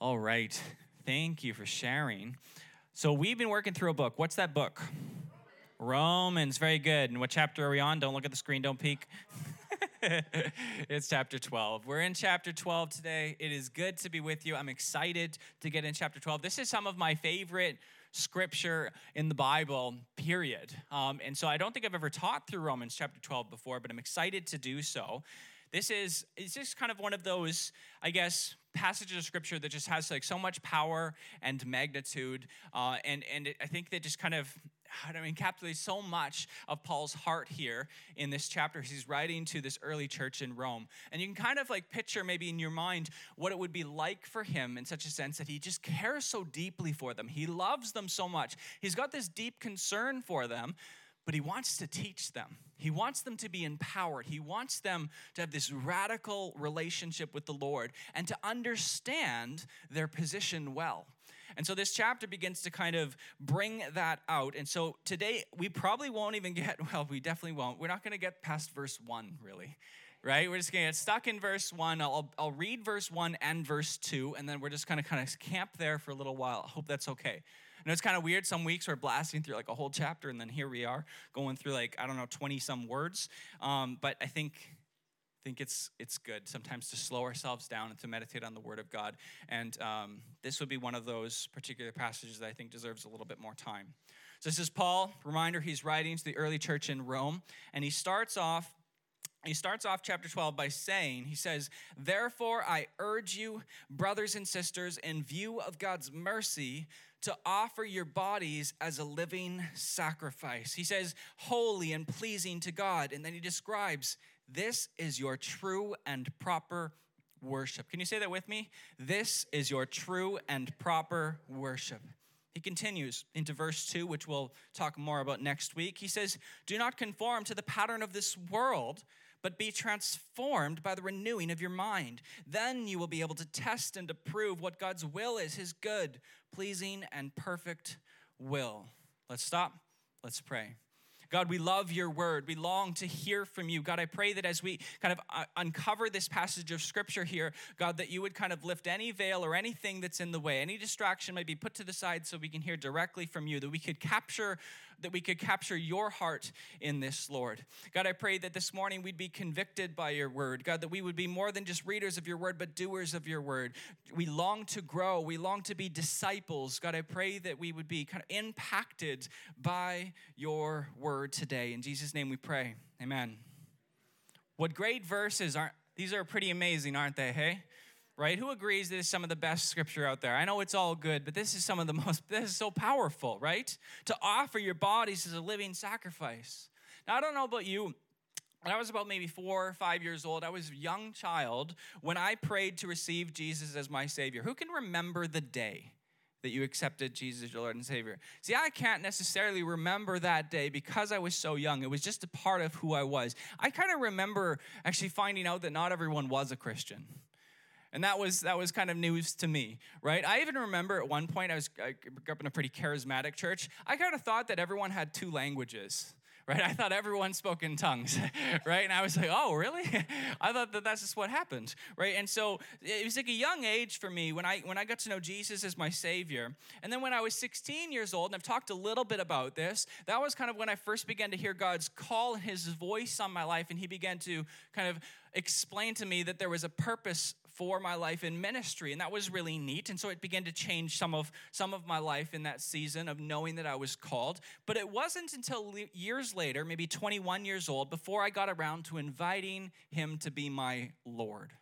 All right. Thank you for sharing. So, we've been working through a book. What's that book? Romans. Very good. And what chapter are we on? Don't look at the screen, don't peek. it's chapter 12. We're in chapter 12 today. It is good to be with you. I'm excited to get in chapter 12. This is some of my favorite scripture in the Bible, period. Um, and so I don't think I've ever taught through Romans chapter 12 before, but I'm excited to do so. This is it's just kind of one of those, I guess, passages of scripture that just has like so much power and magnitude, uh, and and I think that just kind of I mean, encapsulates so much of Paul's heart here in this chapter. He's writing to this early church in Rome. And you can kind of like picture maybe in your mind what it would be like for him in such a sense that he just cares so deeply for them. He loves them so much. He's got this deep concern for them but he wants to teach them. He wants them to be empowered. He wants them to have this radical relationship with the Lord and to understand their position well. And so this chapter begins to kind of bring that out. And so today we probably won't even get, well, we definitely won't. We're not going to get past verse one, really right? We're just gonna get stuck in verse one. I'll, I'll read verse one and verse two, and then we're just gonna kind of camp there for a little while. I hope that's okay. And it's kind of weird. Some weeks we're blasting through like a whole chapter, and then here we are going through like I don't know twenty some words. Um, but I think think it's it's good sometimes to slow ourselves down and to meditate on the Word of God. And um, this would be one of those particular passages that I think deserves a little bit more time. So this is Paul. Reminder: he's writing to the early church in Rome, and he starts off he starts off chapter 12 by saying, he says, Therefore, I urge you, brothers and sisters, in view of God's mercy, to offer your bodies as a living sacrifice. He says, holy and pleasing to God. And then he describes, this is your true and proper worship. Can you say that with me? This is your true and proper worship. He continues into verse 2, which we'll talk more about next week. He says, Do not conform to the pattern of this world but be transformed by the renewing of your mind. Then you will be able to test and to prove what God's will is, his good, pleasing, and perfect will. Let's stop. Let's pray. God, we love your word. We long to hear from you. God, I pray that as we kind of uh, uncover this passage of scripture here, God, that you would kind of lift any veil or anything that's in the way, any distraction might be put to the side so we can hear directly from you, that we could capture that we could capture your heart in this, Lord. God, I pray that this morning we'd be convicted by your word. God, that we would be more than just readers of your word, but doers of your word. We long to grow, we long to be disciples. God, I pray that we would be kind of impacted by your word today. In Jesus' name we pray. Amen. What great verses aren't these are pretty amazing, aren't they? Hey? Right? Who agrees this is some of the best scripture out there? I know it's all good, but this is some of the most, this is so powerful, right? To offer your bodies as a living sacrifice. Now, I don't know about you. When I was about maybe four or five years old, I was a young child when I prayed to receive Jesus as my Savior. Who can remember the day? that you accepted Jesus as your Lord and Savior. See, I can't necessarily remember that day because I was so young. It was just a part of who I was. I kind of remember actually finding out that not everyone was a Christian and that was that was kind of news to me right? I even remember at one point i was i grew up in a pretty charismatic church. I kind of thought that everyone had two languages right? I thought everyone spoke in tongues right? And i was like oh really? I thought that that's just what happened right? And so it was like a young age for me when i when i got to know jesus as my savior. And then when i was 16 years old and i've talked a little bit about this that was kind of when i first began to hear god's call and his voice on my life and he began to kind of explain to me that there was a purpose for my life in ministry and that was really neat. And so it began to change some of some of my life in that season of knowing that I was called. But it wasn't until years later maybe 21 years old before I got around to inviting him to be my lord.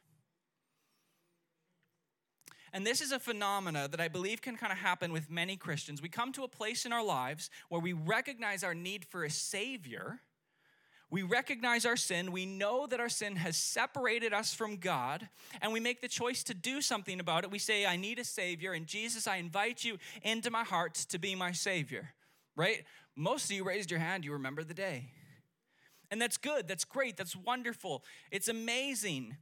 And this is a phenomena that I believe can kind of happen with many Christians. We come to a place in our lives where we recognize our need for a savior we recognize our sin. We know that our sin has separated us from God, and we make the choice to do something about it. We say, I need a Savior, and Jesus, I invite you into my heart to be my Savior, right? Most of you raised your hand, you remember the day. And that's good, that's great, that's wonderful, it's amazing.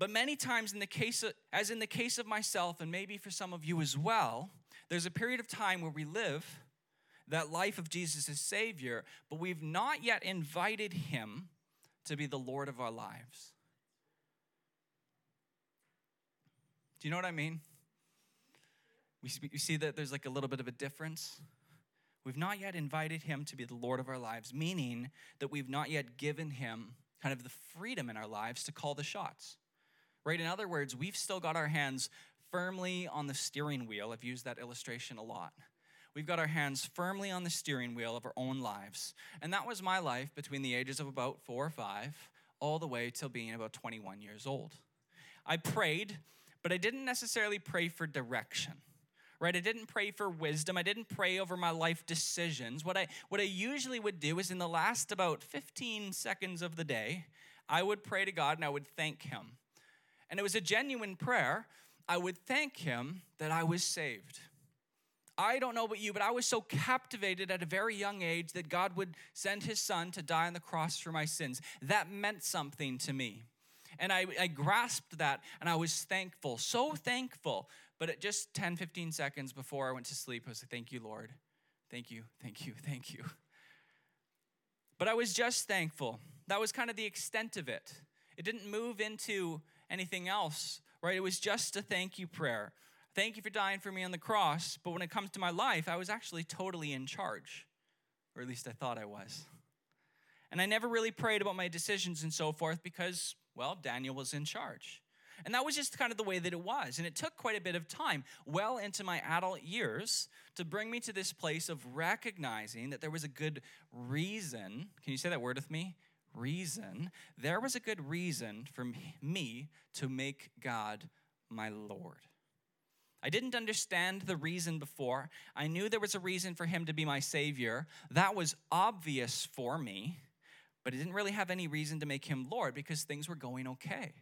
But many times, in the case of, as in the case of myself, and maybe for some of you as well, there's a period of time where we live that life of Jesus as Savior, but we've not yet invited Him to be the Lord of our lives. Do you know what I mean? We see that there's like a little bit of a difference. We've not yet invited him to be the Lord of our lives, meaning that we've not yet given him kind of the freedom in our lives to call the shots. Right? In other words, we've still got our hands firmly on the steering wheel. I've used that illustration a lot. We've got our hands firmly on the steering wheel of our own lives. And that was my life between the ages of about four or five, all the way till being about 21 years old. I prayed, but I didn't necessarily pray for direction right? I didn't pray for wisdom. I didn't pray over my life decisions. What I what I usually would do is in the last about 15 seconds of the day, I would pray to God and I would thank him. And it was a genuine prayer. I would thank him that I was saved. I don't know about you, but I was so captivated at a very young age that God would send his son to die on the cross for my sins. That meant something to me. And I, I grasped that and I was thankful, so thankful but at just 10, 15 seconds before I went to sleep, I was like, Thank you, Lord. Thank you, thank you, thank you. But I was just thankful. That was kind of the extent of it. It didn't move into anything else, right? It was just a thank you prayer. Thank you for dying for me on the cross. But when it comes to my life, I was actually totally in charge, or at least I thought I was. And I never really prayed about my decisions and so forth because, well, Daniel was in charge. And that was just kind of the way that it was. And it took quite a bit of time, well into my adult years, to bring me to this place of recognizing that there was a good reason. Can you say that word with me? Reason. There was a good reason for me to make God my Lord. I didn't understand the reason before. I knew there was a reason for him to be my Savior. That was obvious for me, but I didn't really have any reason to make him Lord because things were going okay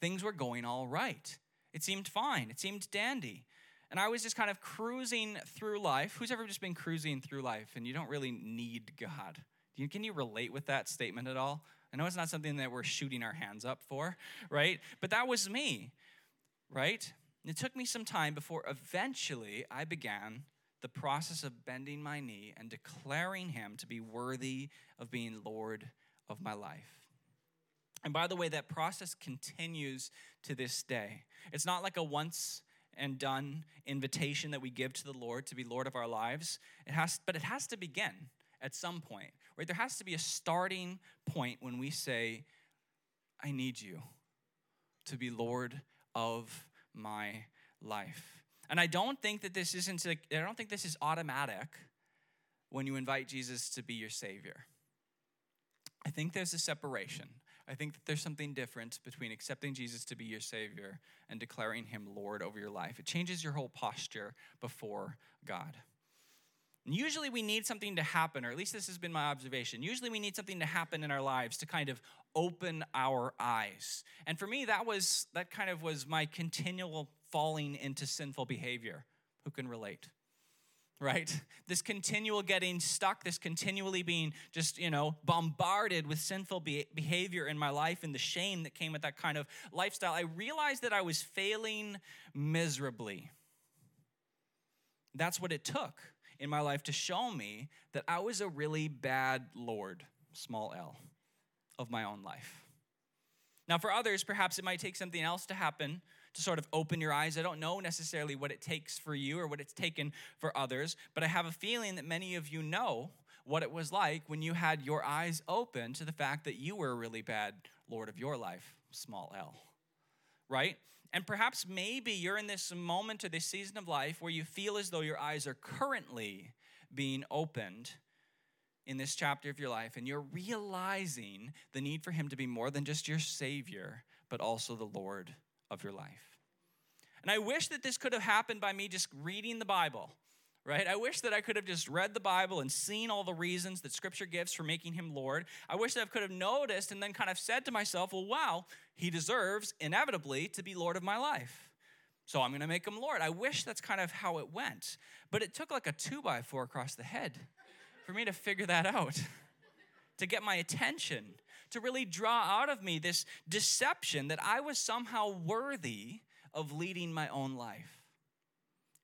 things were going all right. It seemed fine, it seemed dandy. And I was just kind of cruising through life. Who's ever just been cruising through life and you don't really need God? Can you relate with that statement at all? I know it's not something that we're shooting our hands up for, right? But that was me, right? It took me some time before eventually I began the process of bending my knee and declaring him to be worthy of being Lord of my life. And by the way, that process continues to this day. It's not like a once and done invitation that we give to the Lord to be Lord of our lives. It has, but it has to begin at some point, right? There has to be a starting point when we say, I need you to be Lord of my life. And I don't think that this isn't, I don't think this is automatic when you invite Jesus to be your Savior. I think there's a separation. I think that there's something different between accepting Jesus to be your Savior and declaring Him Lord over your life. It changes your whole posture before God. Usually we need something to happen, or at least this has been my observation. Usually we need something to happen in our lives to kind of open our eyes. And for me, that was that kind of was my continual falling into sinful behavior. Who can relate? right? This continual getting stuck, this continually being just, you know, bombarded with sinful be- behavior in my life and the shame that came with that kind of lifestyle, I realized that I was failing miserably. That's what it took in my life to show me that I was a really bad Lord, small l, of my own life. Now, for others, perhaps it might take something else to happen to sort of open your eyes. I don't know necessarily what it takes for you or what it's taken for others, but I have a feeling that many of you know what it was like when you had your eyes open to the fact that you were a really bad Lord of your life, small l. Right? And perhaps maybe you're in this moment or this season of life where you feel as though your eyes are currently being opened in this chapter of your life and you're realizing the need for him to be more than just your savior but also the lord of your life. And I wish that this could have happened by me just reading the Bible, right? I wish that I could have just read the Bible and seen all the reasons that Scripture gives for making him Lord. I wish that I could have noticed and then kind of said to myself, well, wow, he deserves inevitably to be Lord of my life. So I'm going to make him Lord. I wish that's kind of how it went. But it took like a two by four across the head for me to figure that out, to get my attention to really draw out of me this deception that I was somehow worthy of leading my own life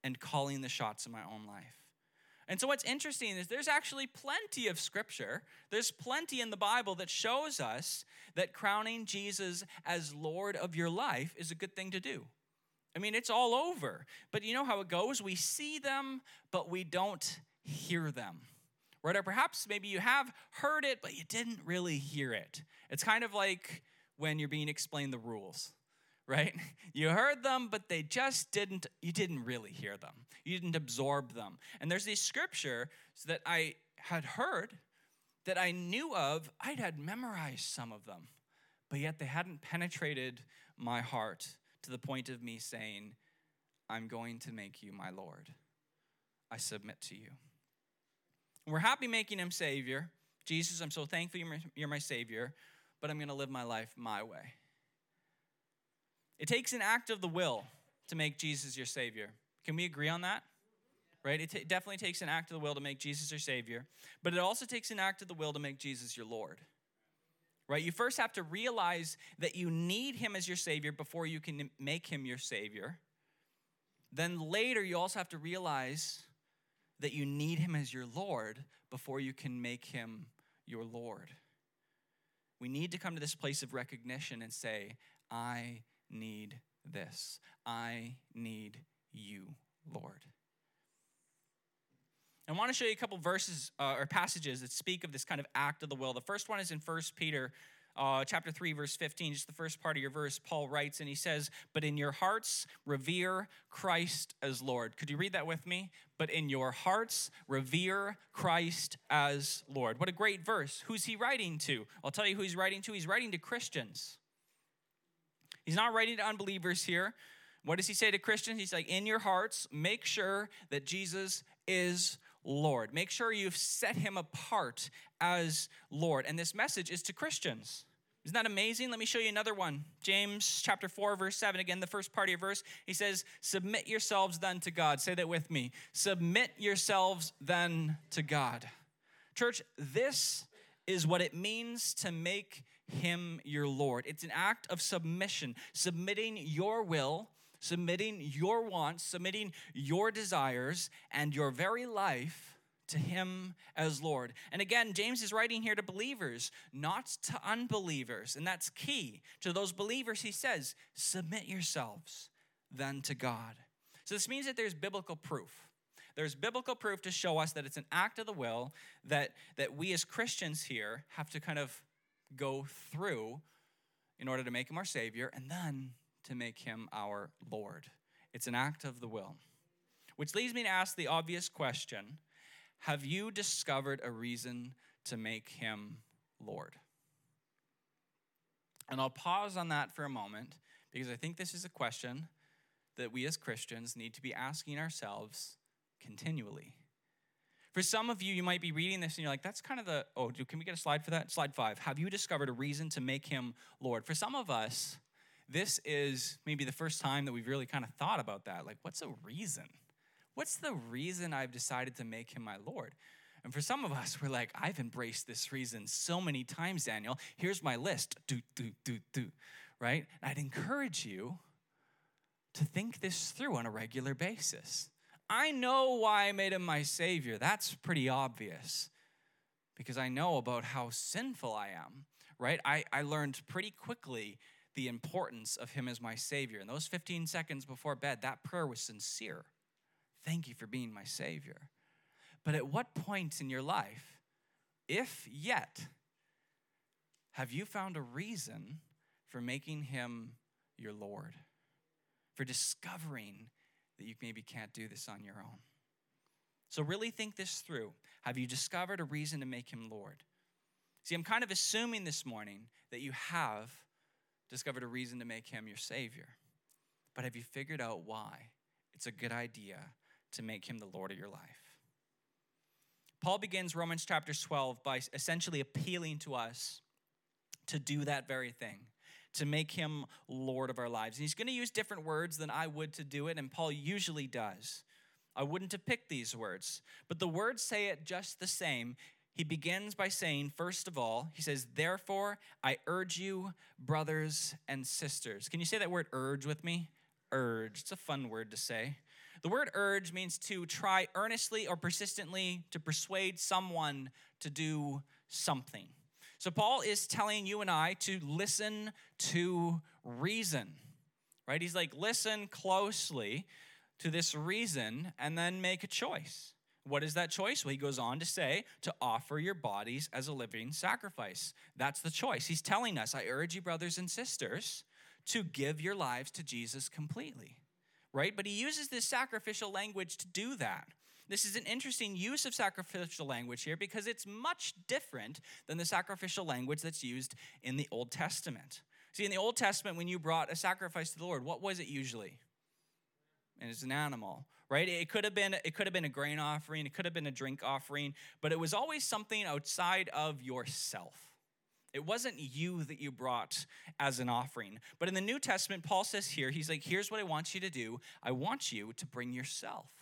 and calling the shots in my own life. And so, what's interesting is there's actually plenty of scripture, there's plenty in the Bible that shows us that crowning Jesus as Lord of your life is a good thing to do. I mean, it's all over. But you know how it goes? We see them, but we don't hear them. Right? Or perhaps maybe you have heard it, but you didn't really hear it. It's kind of like when you're being explained the rules, right? You heard them, but they just didn't, you didn't really hear them. You didn't absorb them. And there's these scriptures that I had heard, that I knew of, I'd had memorized some of them, but yet they hadn't penetrated my heart to the point of me saying, I'm going to make you my Lord. I submit to you. We're happy making him Savior. Jesus, I'm so thankful you're my Savior, but I'm going to live my life my way. It takes an act of the will to make Jesus your Savior. Can we agree on that? Right? It t- definitely takes an act of the will to make Jesus your Savior, but it also takes an act of the will to make Jesus your Lord. Right? You first have to realize that you need Him as your Savior before you can make Him your Savior. Then later, you also have to realize that you need Him as your Lord before you can make Him your Lord. We need to come to this place of recognition and say, I need this. I need you, Lord. I want to show you a couple verses uh, or passages that speak of this kind of act of the will. The first one is in 1 Peter uh, chapter 3 verse 15 just the first part of your verse paul writes and he says but in your hearts revere christ as lord. Could you read that with me? But in your hearts revere christ as lord. What a great verse. Who's he writing to? I'll tell you who he's writing to. He's writing to christians He's not writing to unbelievers here. What does he say to Christians? He's like, in your hearts, make sure that Jesus is Lord. Make sure you've set him apart as Lord. And this message is to Christians. Isn't that amazing? Let me show you another one. James chapter 4, verse 7. Again, the first part of your verse. He says, Submit yourselves then to God. Say that with me. Submit yourselves then to God. Church, this is what it means to make him your Lord. It's an act of submission, submitting your will, submitting your wants, submitting your desires, and your very life to him as Lord. And again, James is writing here to believers, not to unbelievers. And that's key. To those believers, he says, submit yourselves then to God. So this means that there's biblical proof. There's biblical proof to show us that it's an act of the will that, that we as Christians here have to kind of go through in order to make him our Savior and then to make him our Lord. It's an act of the will. Which leads me to ask the obvious question Have you discovered a reason to make him Lord? And I'll pause on that for a moment because I think this is a question that we as Christians need to be asking ourselves continually. For some of you, you might be reading this and you're like, that's kind of the, oh, can we get a slide for that? Slide five. Have you discovered a reason to make him Lord? For some of us, this is maybe the first time that we've really kind of thought about that. Like, what's a reason? What's the reason I've decided to make him my Lord? And for some of us, we're like, I've embraced this reason so many times, Daniel. Here's my list. Do, do, do, do. Right? I'd encourage you to think this through on a regular basis. I know why I made him my Savior. That's pretty obvious because I know about how sinful I am, right? I, I learned pretty quickly the importance of him as my Savior. And those 15 seconds before bed, that prayer was sincere. Thank you for being my Savior. But at what point in your life, if yet, have you found a reason for making him your Lord? For discovering that you maybe can't do this on your own. So, really think this through. Have you discovered a reason to make him Lord? See, I'm kind of assuming this morning that you have discovered a reason to make him your Savior. But have you figured out why it's a good idea to make him the Lord of your life? Paul begins Romans chapter 12 by essentially appealing to us to do that very thing to make him Lord of our lives. And he's going to use different words than I would to do it, and Paul usually does. I wouldn't have picked these words, but the words say it just the same. He begins by saying, first of all, he says, Therefore, I urge you, brothers and sisters. Can you say that word urge with me? Urge. It's a fun word to say. The word urge means to try earnestly or persistently to persuade someone to do something. So, Paul is telling you and I to listen to reason. right? He's like, listen closely to this reason and then make a choice. What is that choice? Well, he goes on to say to offer your bodies as a living sacrifice. That's the choice. He's telling us, I urge you, brothers and sisters, to give your lives to Jesus completely, right? But he uses this sacrificial language to do that. This is an interesting use of sacrificial language here because it's much different than the sacrificial language that's used in the Old Testament. See, in the Old Testament, when you brought a sacrifice to the Lord, what was it usually? And it's an animal, right? It could have been it could have been a grain offering, it could have been a drink offering, but it was always something outside of yourself. It wasn't you that you brought as an offering. But in the New Testament, Paul says here, he's like, here's what I want you to do. I want you to bring yourself.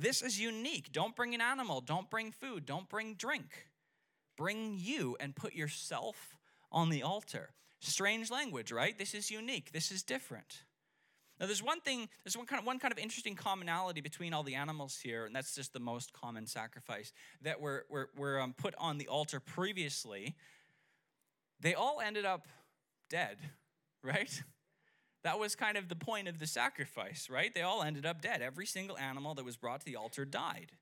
This is unique. Don't bring an animal, don't bring food, don't bring drink. Bring you and put yourself on the altar. Strange language, right? This is unique. This is different. Now, there's one thing, there's one kind of one kind of interesting commonality between all the animals here, and that's just the most common sacrifice that were were, were um, put on the altar previously. They all ended up dead, right? That was kind of the point of the sacrifice, right? They all ended up dead. Every single animal that was brought to the altar died.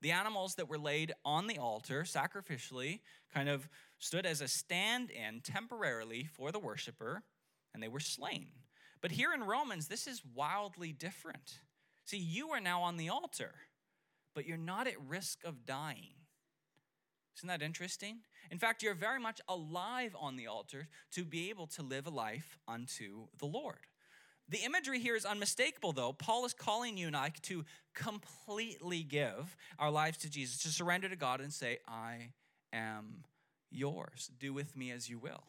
The animals that were laid on the altar sacrificially kind of stood as a stand in temporarily for the worshiper, and they were slain. But here in Romans, this is wildly different. See, you are now on the altar, but you're not at risk of dying. Isn't that interesting? In fact, you're very much alive on the altar to be able to live a life unto the Lord. The imagery here is unmistakable, though. Paul is calling you and I to completely give our lives to Jesus, to surrender to God and say, I am yours. Do with me as you will.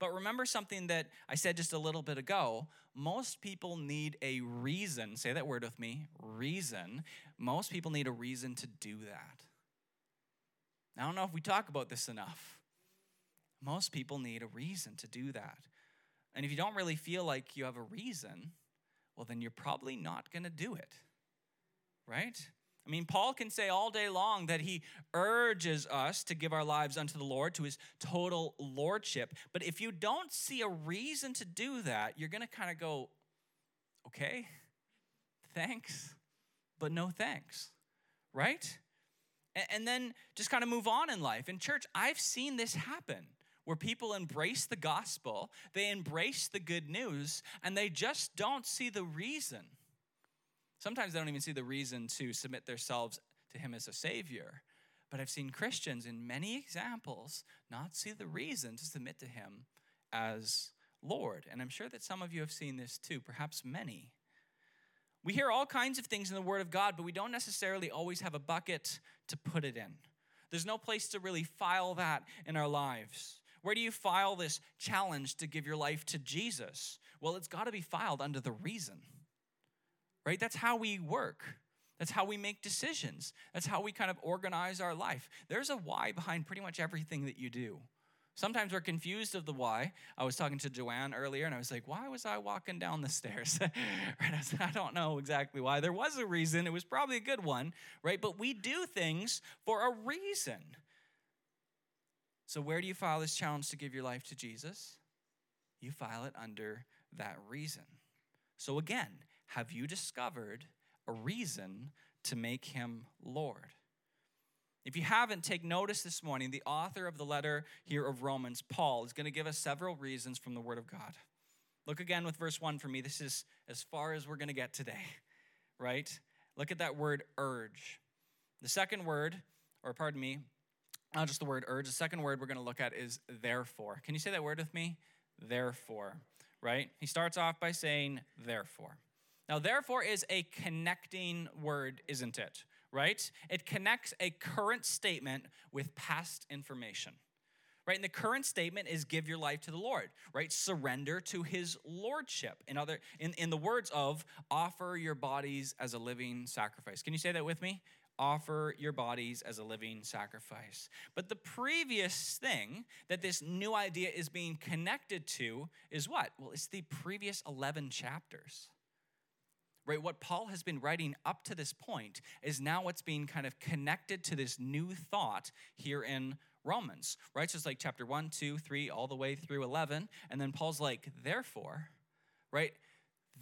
But remember something that I said just a little bit ago. Most people need a reason. Say that word with me reason. Most people need a reason to do that. I don't know if we talk about this enough. Most people need a reason to do that. And if you don't really feel like you have a reason, well, then you're probably not going to do it. Right? I mean, Paul can say all day long that he urges us to give our lives unto the Lord, to his total lordship. But if you don't see a reason to do that, you're going to kind of go, okay, thanks, but no thanks, right? And then just kind of move on in life. In church, I've seen this happen where people embrace the gospel, they embrace the good news, and they just don't see the reason Sometimes they don't even see the reason to submit themselves to Him as a Savior. But I've seen Christians in many examples not see the reason to submit to Him as Lord. And I'm sure that some of you have seen this too, perhaps many. We hear all kinds of things in the Word of God, but we don't necessarily always have a bucket to put it in. There's no place to really file that in our lives. Where do you file this challenge to give your life to Jesus? Well, it's got to be filed under the reason right? That's how we work. That's how we make decisions. That's how we kind of organize our life. There's a why behind pretty much everything that you do. Sometimes we're confused of the why. I was talking to Joanne earlier and I was like, why was I walking down the stairs? right? I, said, I don't know exactly why. There was a reason. It was probably a good one, right? But we do things for a reason. So, where do you file this challenge to give your life to Jesus? You file it under that reason. So, again, have you discovered a reason to make him Lord? If you haven't, take notice this morning. The author of the letter here of Romans, Paul, is going to give us several reasons from the Word of God. Look again with verse 1 for me. This is as far as we're going to get today, right? Look at that word urge. The second word, or pardon me, not just the word urge, the second word we're going to look at is therefore. Can you say that word with me? Therefore, right? He starts off by saying, therefore. Now, therefore is a connecting word, isn't it? Right? It connects a current statement with past information. Right? And the current statement is give your life to the Lord, right? Surrender to his lordship. In other in, in the words of offer your bodies as a living sacrifice. Can you say that with me? offer your bodies as a living sacrifice. But the previous thing that this new idea is being connected to is what? Well, it's the previous 11 chapters right? What Paul has been writing up to this point is now what's being kind of connected to this new thought here in Romans, right? So it's like chapter 1, 2, 3, all the way through 11. And then Paul's like, therefore, right?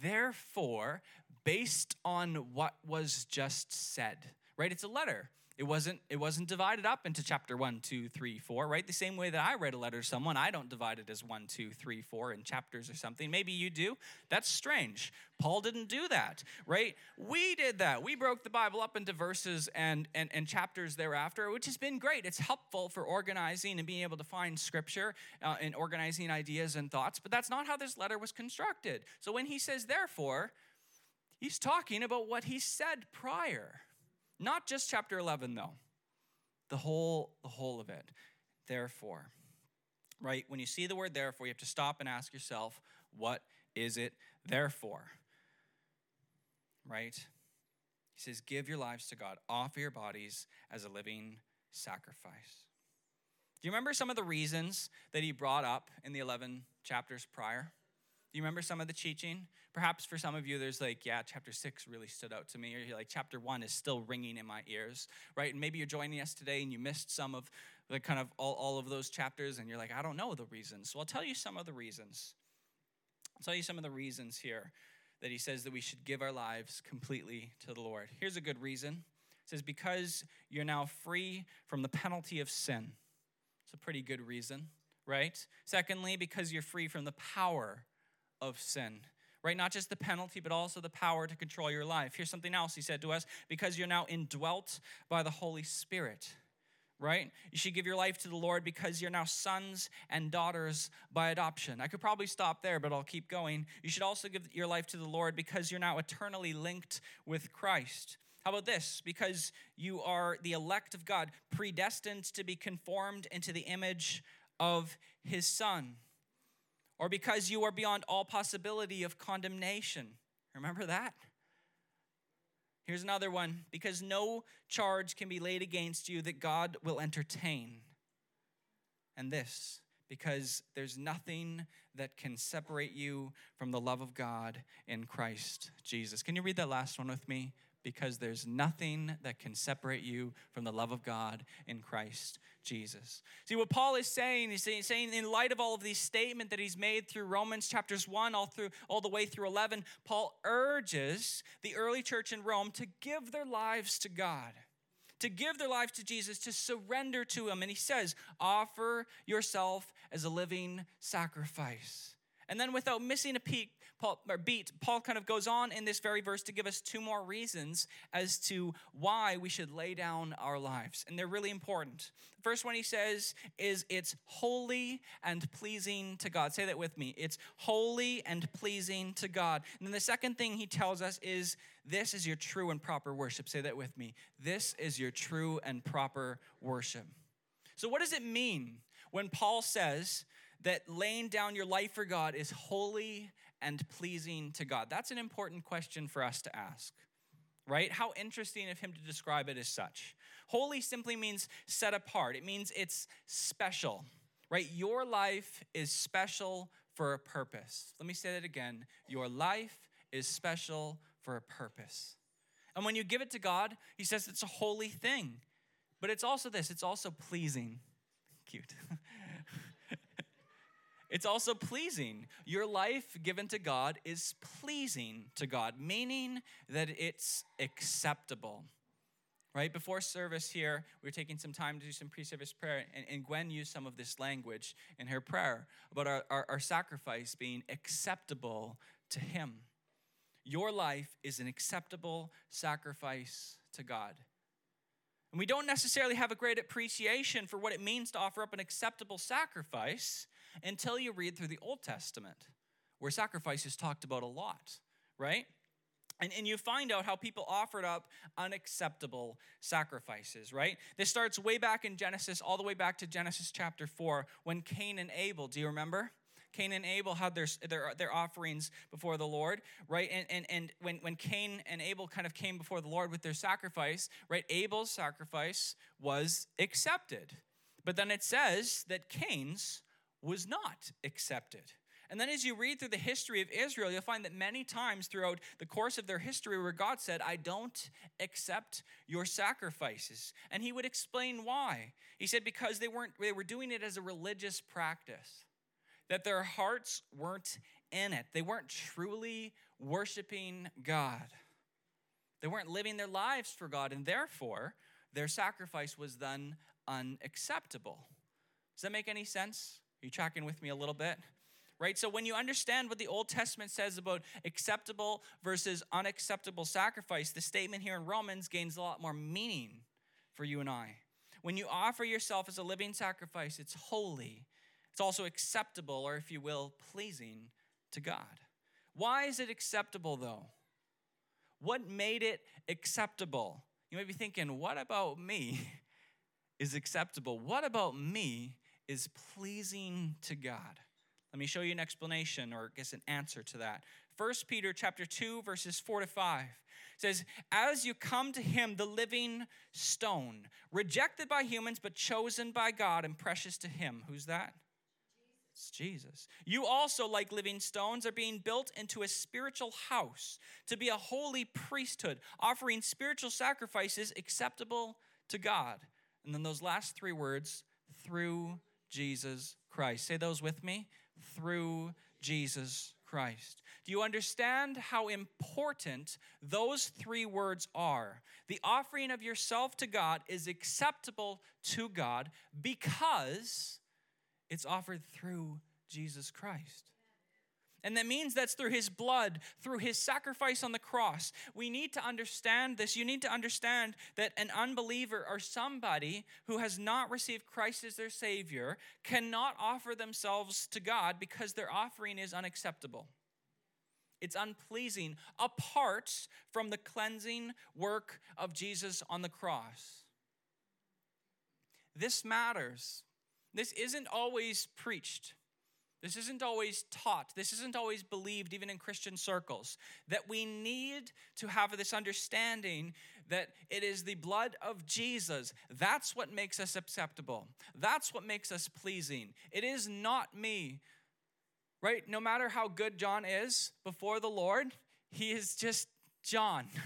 therefore, based on what was just said, right? It's a letter. It wasn't, it wasn't divided up into chapter one, two, three, four, right? The same way that I read a letter to someone, I don't divide it as one, two, three, four in chapters or something. Maybe you do. That's strange. Paul didn't do that, right? We did that. We broke the Bible up into verses and, and, and chapters thereafter, which has been great. It's helpful for organizing and being able to find scripture uh, and organizing ideas and thoughts, but that's not how this letter was constructed. So when he says, therefore, he's talking about what he said prior not just chapter 11 though. The whole the whole of it. Therefore. Right? When you see the word therefore, you have to stop and ask yourself, what is it therefore? Right? He says, Give your lives to God, offer your bodies as a living sacrifice. Do you remember some of the reasons that he brought up in the 11 chapters prior? Do you remember some of the teaching? Perhaps for some of you, there's like, yeah, chapter six really stood out to me, or you're like, chapter one is still ringing in my ears, right? And maybe you're joining us today and you missed some of the kind of all, all of those chapters, and you're like, I don't know the reasons. So I'll tell you some of the reasons. I'll tell you some of the reasons here that he says that we should give our lives completely to the Lord. Here's a good reason. It says, because you're now free from the penalty of sin. It's a pretty good reason, right? Secondly, because you're free from the power of sin right? Not just the penalty, but also the power to control your life. Here's something else he said to us because you're now indwelt by the Holy Spirit, right? You should give your life to the Lord because you're now sons and daughters by adoption. I could probably stop there, but I'll keep going. You should also give your life to the Lord because you're now eternally linked with Christ. How about this? Because you are the elect of God, predestined to be conformed into the image of his Son or because you are beyond all possibility of condemnation. Remember that? Here's another one because no charge can be laid against you that God will entertain. And this, because there's nothing that can separate you from the love of God in Christ Jesus. Can you read that last one with me? Because there's nothing that can separate you from the love of God in Christ Jesus. See, what Paul is saying, he's saying in light of all of these statements that he's made through Romans chapters 1 all through all the way through 11, Paul urges the early church in Rome to give their lives to God. To give their lives to Jesus, to surrender to Him. And he says, offer yourself as a living sacrifice. And then, without missing a peak, Paul, beat, Paul kind of goes on in this very verse to give us two more reasons as to why we should lay down our lives. And they're really important. The first one he says is it's holy and pleasing to God. Say that with me. It's holy and pleasing to God. And then the second thing he tells us is this is your true and proper worship. Say that with me. This is your true and proper worship. So, what does it mean when Paul says that laying down your life for God is holy and pleasing to God? That's an important question for us to ask, right? How interesting of him to describe it as such. Holy simply means set apart, it means it's special, right? Your life is special for a purpose. Let me say that again. Your life is special for a purpose. And when you give it to God, he says it's a holy thing. But it's also this, it's also pleasing. Cute. It's also pleasing. Your life given to God is pleasing to God, meaning that it's acceptable. Right? Before service here, we were taking some time to do some pre service prayer, and, and, Gwen used some of this language in her prayer about our, our, our sacrifice being acceptable to Him. Your life is an acceptable sacrifice to God. And we don't necessarily have a great appreciation for what it means to offer up an acceptable sacrifice until you read through the Old Testament, where sacrifice is talked about a lot, right? And, and you find out how people offered up unacceptable sacrifices, right? This starts way back in Genesis, all the way back to Genesis chapter 4, when Cain and Abel, do you remember? Cain and Abel had their, their, their offerings before the Lord, right? And, and, and when, when Cain and Abel kind of came before the Lord with their sacrifice, right? Abel's sacrifice was accepted. But then it says that Cain's was not accepted. And then as you read through the history of Israel, you'll find that many times throughout the course of their history where God said, I don't accept your sacrifices. And he would explain why. He said, because they weren't they were doing it as a religious practice, that their hearts weren't in it. They weren't truly worshiping God. They weren't living their lives for God, and therefore, their sacrifice was then unacceptable. Does that make any sense? Are you tracking with me a little bit? Right? So, when you understand what the Old Testament says about acceptable versus unacceptable sacrifice, the statement here in Romans gains a lot more meaning for you and I. When you offer yourself as a living sacrifice, it's holy, it's also acceptable, or if you will, pleasing to God. Why is it acceptable though? What made it acceptable? You may be thinking, what about me is acceptable? What about me is pleasing to God? Let me show you an explanation or I guess an answer to that. 1 Peter chapter 2 verses 4 to 5 says, "As you come to him the living stone, rejected by humans but chosen by God and precious to him." Who's that? It's Jesus. You also, like living stones, are being built into a spiritual house to be a holy priesthood, offering spiritual sacrifices acceptable to God. And then those last three words, through Jesus Christ. Say those with me. Through Jesus Christ. Do you understand how important those three words are? The offering of yourself to God is acceptable to God because it's offered through Jesus Christ. And that means that's through his blood, through his sacrifice on the cross. We need to understand this. You need to understand that an unbeliever or somebody who has not received Christ as their Savior cannot offer themselves to God because their offering is unacceptable. It's unpleasing apart from the cleansing work of Jesus on the cross. This matters this isn't always preached. This isn't always taught. This isn't always believed, even in Christian circles. That we need to have this understanding that it is the blood of Jesus. That's what makes us acceptable. That's what makes us pleasing. It is not me, right? No matter how good John is before the Lord, he is just John.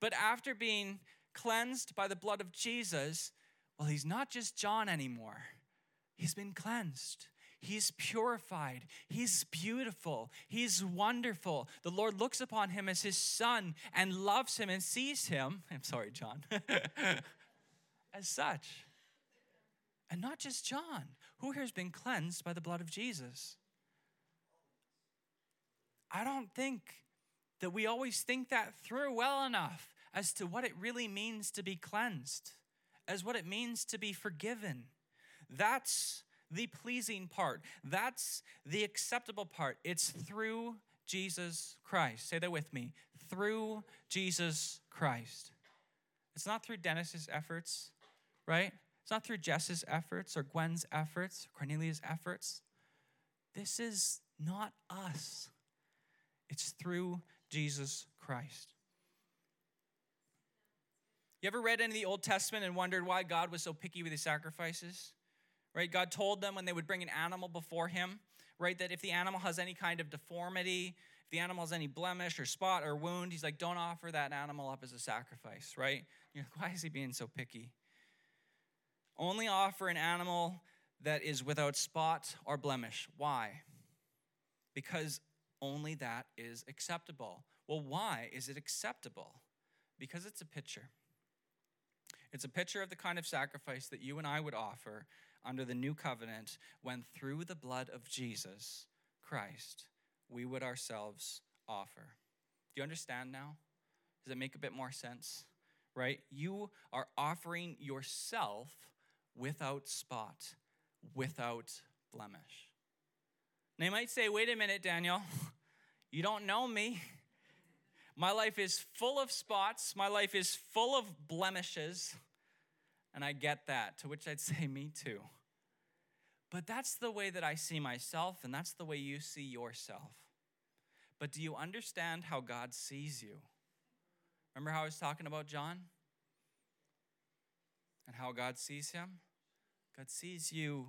But after being cleansed by the blood of Jesus, well, he's not just John anymore. He's been cleansed. He's purified. He's beautiful. He's wonderful. The Lord looks upon him as his son and loves him and sees him. I'm sorry, John. as such. And not just John. Who here has been cleansed by the blood of Jesus? I don't think that we always think that through well enough as to what it really means to be cleansed, as what it means to be forgiven that's the pleasing part. That's the acceptable part. It's through Jesus Christ. Say that with me. Through Jesus Christ. It's not through Dennis's efforts, right? It's not through Jess's efforts or Gwen's efforts, Cornelia's efforts. This is not us. It's through Jesus Christ. You ever read any of the Old Testament and wondered why God was so picky with his sacrifices? Right? God told them when they would bring an animal before him, right, that if the animal has any kind of deformity, if the animal has any blemish or spot or wound, he's like, don't offer that animal up as a sacrifice, right? You're like, why is he being so picky? Only offer an animal that is without spot or blemish. Why? Because only that is acceptable. Well, why is it acceptable? Because it's a picture. It's a picture of the kind of sacrifice that you and I would offer under the new covenant when through the blood of Jesus Christ we would ourselves offer. Do you understand now? Does it make a bit more sense? Right? You are offering yourself without spot, without blemish. They might say, wait a minute, Daniel, you don't know me. My life is full of spots, my life is full of blemishes. And I get that, to which I'd say, Me too. But that's the way that I see myself, and that's the way you see yourself. But do you understand how God sees you? Remember how I was talking about John? And how God sees him? God sees you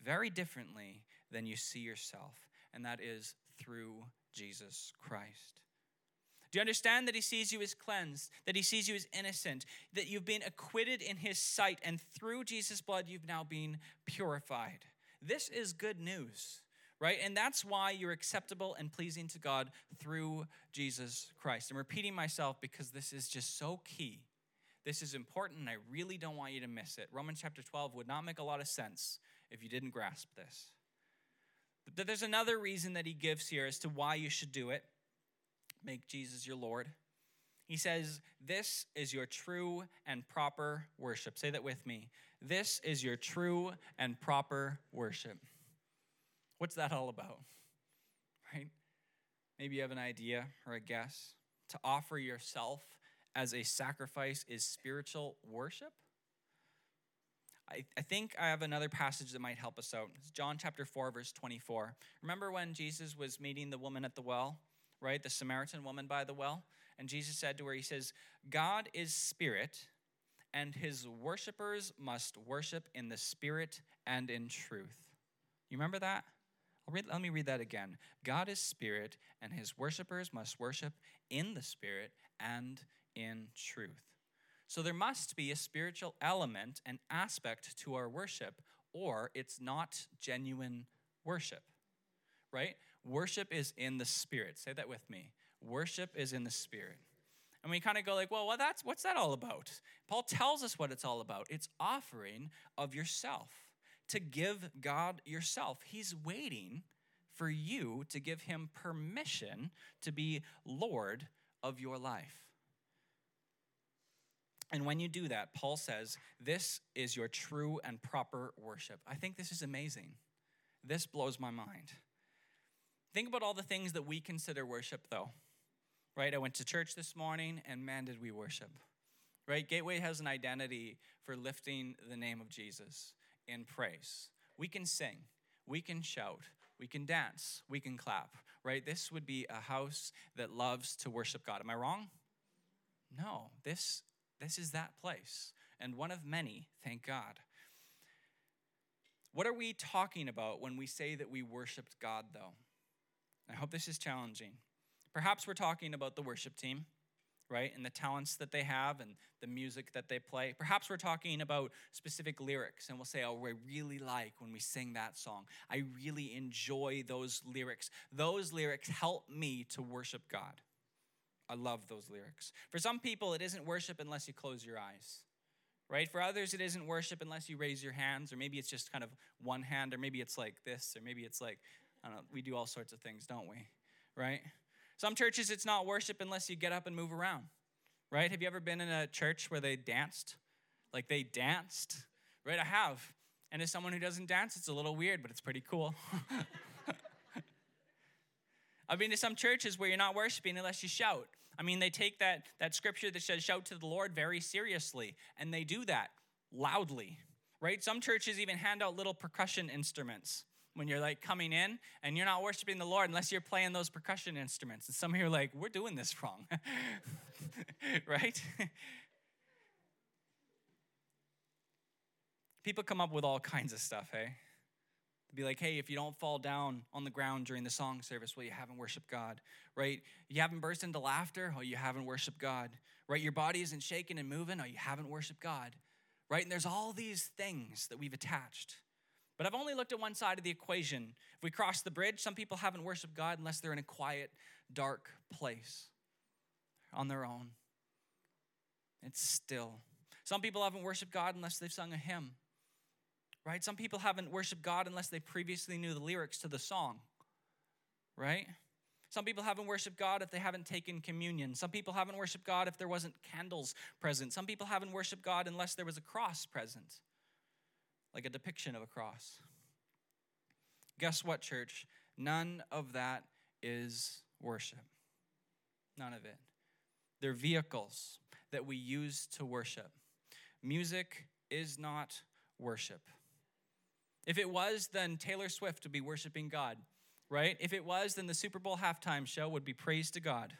very differently than you see yourself, and that is through Jesus Christ. Do you understand that he sees you as cleansed, that he sees you as innocent, that you've been acquitted in his sight, and through Jesus' blood, you've now been purified? This is good news, right? And that's why you're acceptable and pleasing to God through Jesus Christ. I'm repeating myself because this is just so key. This is important, and I really don't want you to miss it. Romans chapter 12 would not make a lot of sense if you didn't grasp this. But there's another reason that he gives here as to why you should do it make Jesus your Lord. He says, This is your true and proper worship. Say that with me. This is your true and proper worship. What's that all about? Right? Maybe you have an idea or a guess. To offer yourself as a sacrifice is spiritual worship? I, I think I have another passage that might help us out. It's John chapter 4, verse 24. Remember when Jesus was meeting the woman at the well, right? The Samaritan woman by the well? And Jesus said to her, He says, God is spirit, and his worshipers must worship in the spirit and in truth. You remember that? Read, let me read that again. God is spirit, and his worshipers must worship in the spirit and in truth. So there must be a spiritual element and aspect to our worship, or it's not genuine worship, right? Worship is in the spirit. Say that with me. Worship is in the spirit. And we kind of go like, well, well, that's what's that all about? Paul tells us what it's all about. It's offering of yourself to give God yourself. He's waiting for you to give him permission to be Lord of your life. And when you do that, Paul says, this is your true and proper worship. I think this is amazing. This blows my mind. Think about all the things that we consider worship, though. Right? I went to church this morning, and man, did we worship. Right? Gateway has an identity for lifting the name of Jesus in praise. We can sing, we can shout, we can dance, we can clap, right? This would be a house that loves to worship God. Am I wrong? No, this, this is that place, and one of many, thank God. What are we talking about when we say that we worshiped God, though? I hope this is challenging. Perhaps we're talking about the worship team right? And the talents that they have and the music that they play. Perhaps we're talking about specific lyrics and we'll say, oh, we really like when we sing that song. I really enjoy those lyrics. Those lyrics help me to worship God. I love those lyrics. For some people, it isn't worship unless you close your eyes, right? For others, it isn't worship unless you raise your hands, or maybe it's just kind of one hand, or maybe it's like this, or maybe it's like, I don't know, we do all sorts of things, don't we? Right? Some churches, it's not worship unless you get up and move around, right? Have you ever been in a church where they danced? Like they danced, right? I have. And as someone who doesn't dance, it's a little weird, but it's pretty cool. I've been to some churches where you're not worshiping unless you shout. I mean, they take that, that scripture that says shout to the Lord very seriously, and they do that loudly, right? Some churches even hand out little percussion instruments when you're like coming in and you're not worshiping the Lord unless you're playing those percussion instruments. And some of you are like, we're doing this wrong, right? People come up with all kinds of stuff, hey? Be like, hey, if you don't fall down on the ground during the song service, well, you haven't worshiped God, right? You haven't burst into laughter, oh, you haven't worshiped God, right? Your body isn't shaking and moving, oh, you haven't worshiped God, right? And there's all these things that we've attached. But I've only looked at one side of the equation. If we cross the bridge, some people haven't worshiped God unless they're in a quiet, dark place on their own. It's still. Some people haven't worshiped God unless they've sung a hymn, right? Some people haven't worshiped God unless they previously knew the lyrics to the song, right? Some people haven't worshiped God if they haven't taken communion. Some people haven't worshiped God if there wasn't candles present. Some people haven't worshiped God unless there was a cross present like a depiction of a cross. Guess what, church? None of that is worship. None of it. They're vehicles that we use to worship. Music is not worship. If it was, then Taylor Swift would be worshiping God, right? If it was, then the Super Bowl halftime show would be praise to God,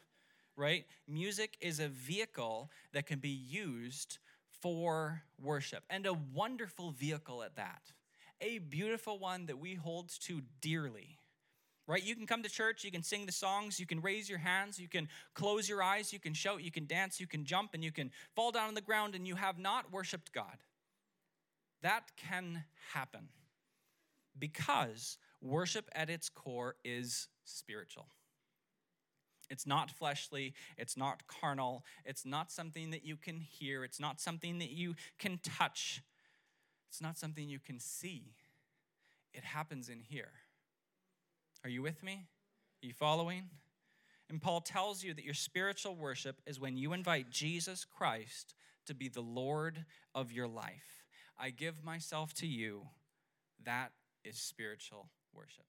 right? Music is a vehicle that can be used for worship, and a wonderful vehicle at that. A beautiful one that we hold to dearly. Right? You can come to church, you can sing the songs, you can raise your hands, you can close your eyes, you can shout, you can dance, you can jump, and you can fall down on the ground, and you have not worshiped God. That can happen because worship at its core is spiritual. It's not fleshly. It's not carnal. It's not something that you can hear. It's not something that you can touch. It's not something you can see. It happens in here. Are you with me? Are you following? And Paul tells you that your spiritual worship is when you invite Jesus Christ to be the Lord of your life. I give myself to you. That is spiritual worship.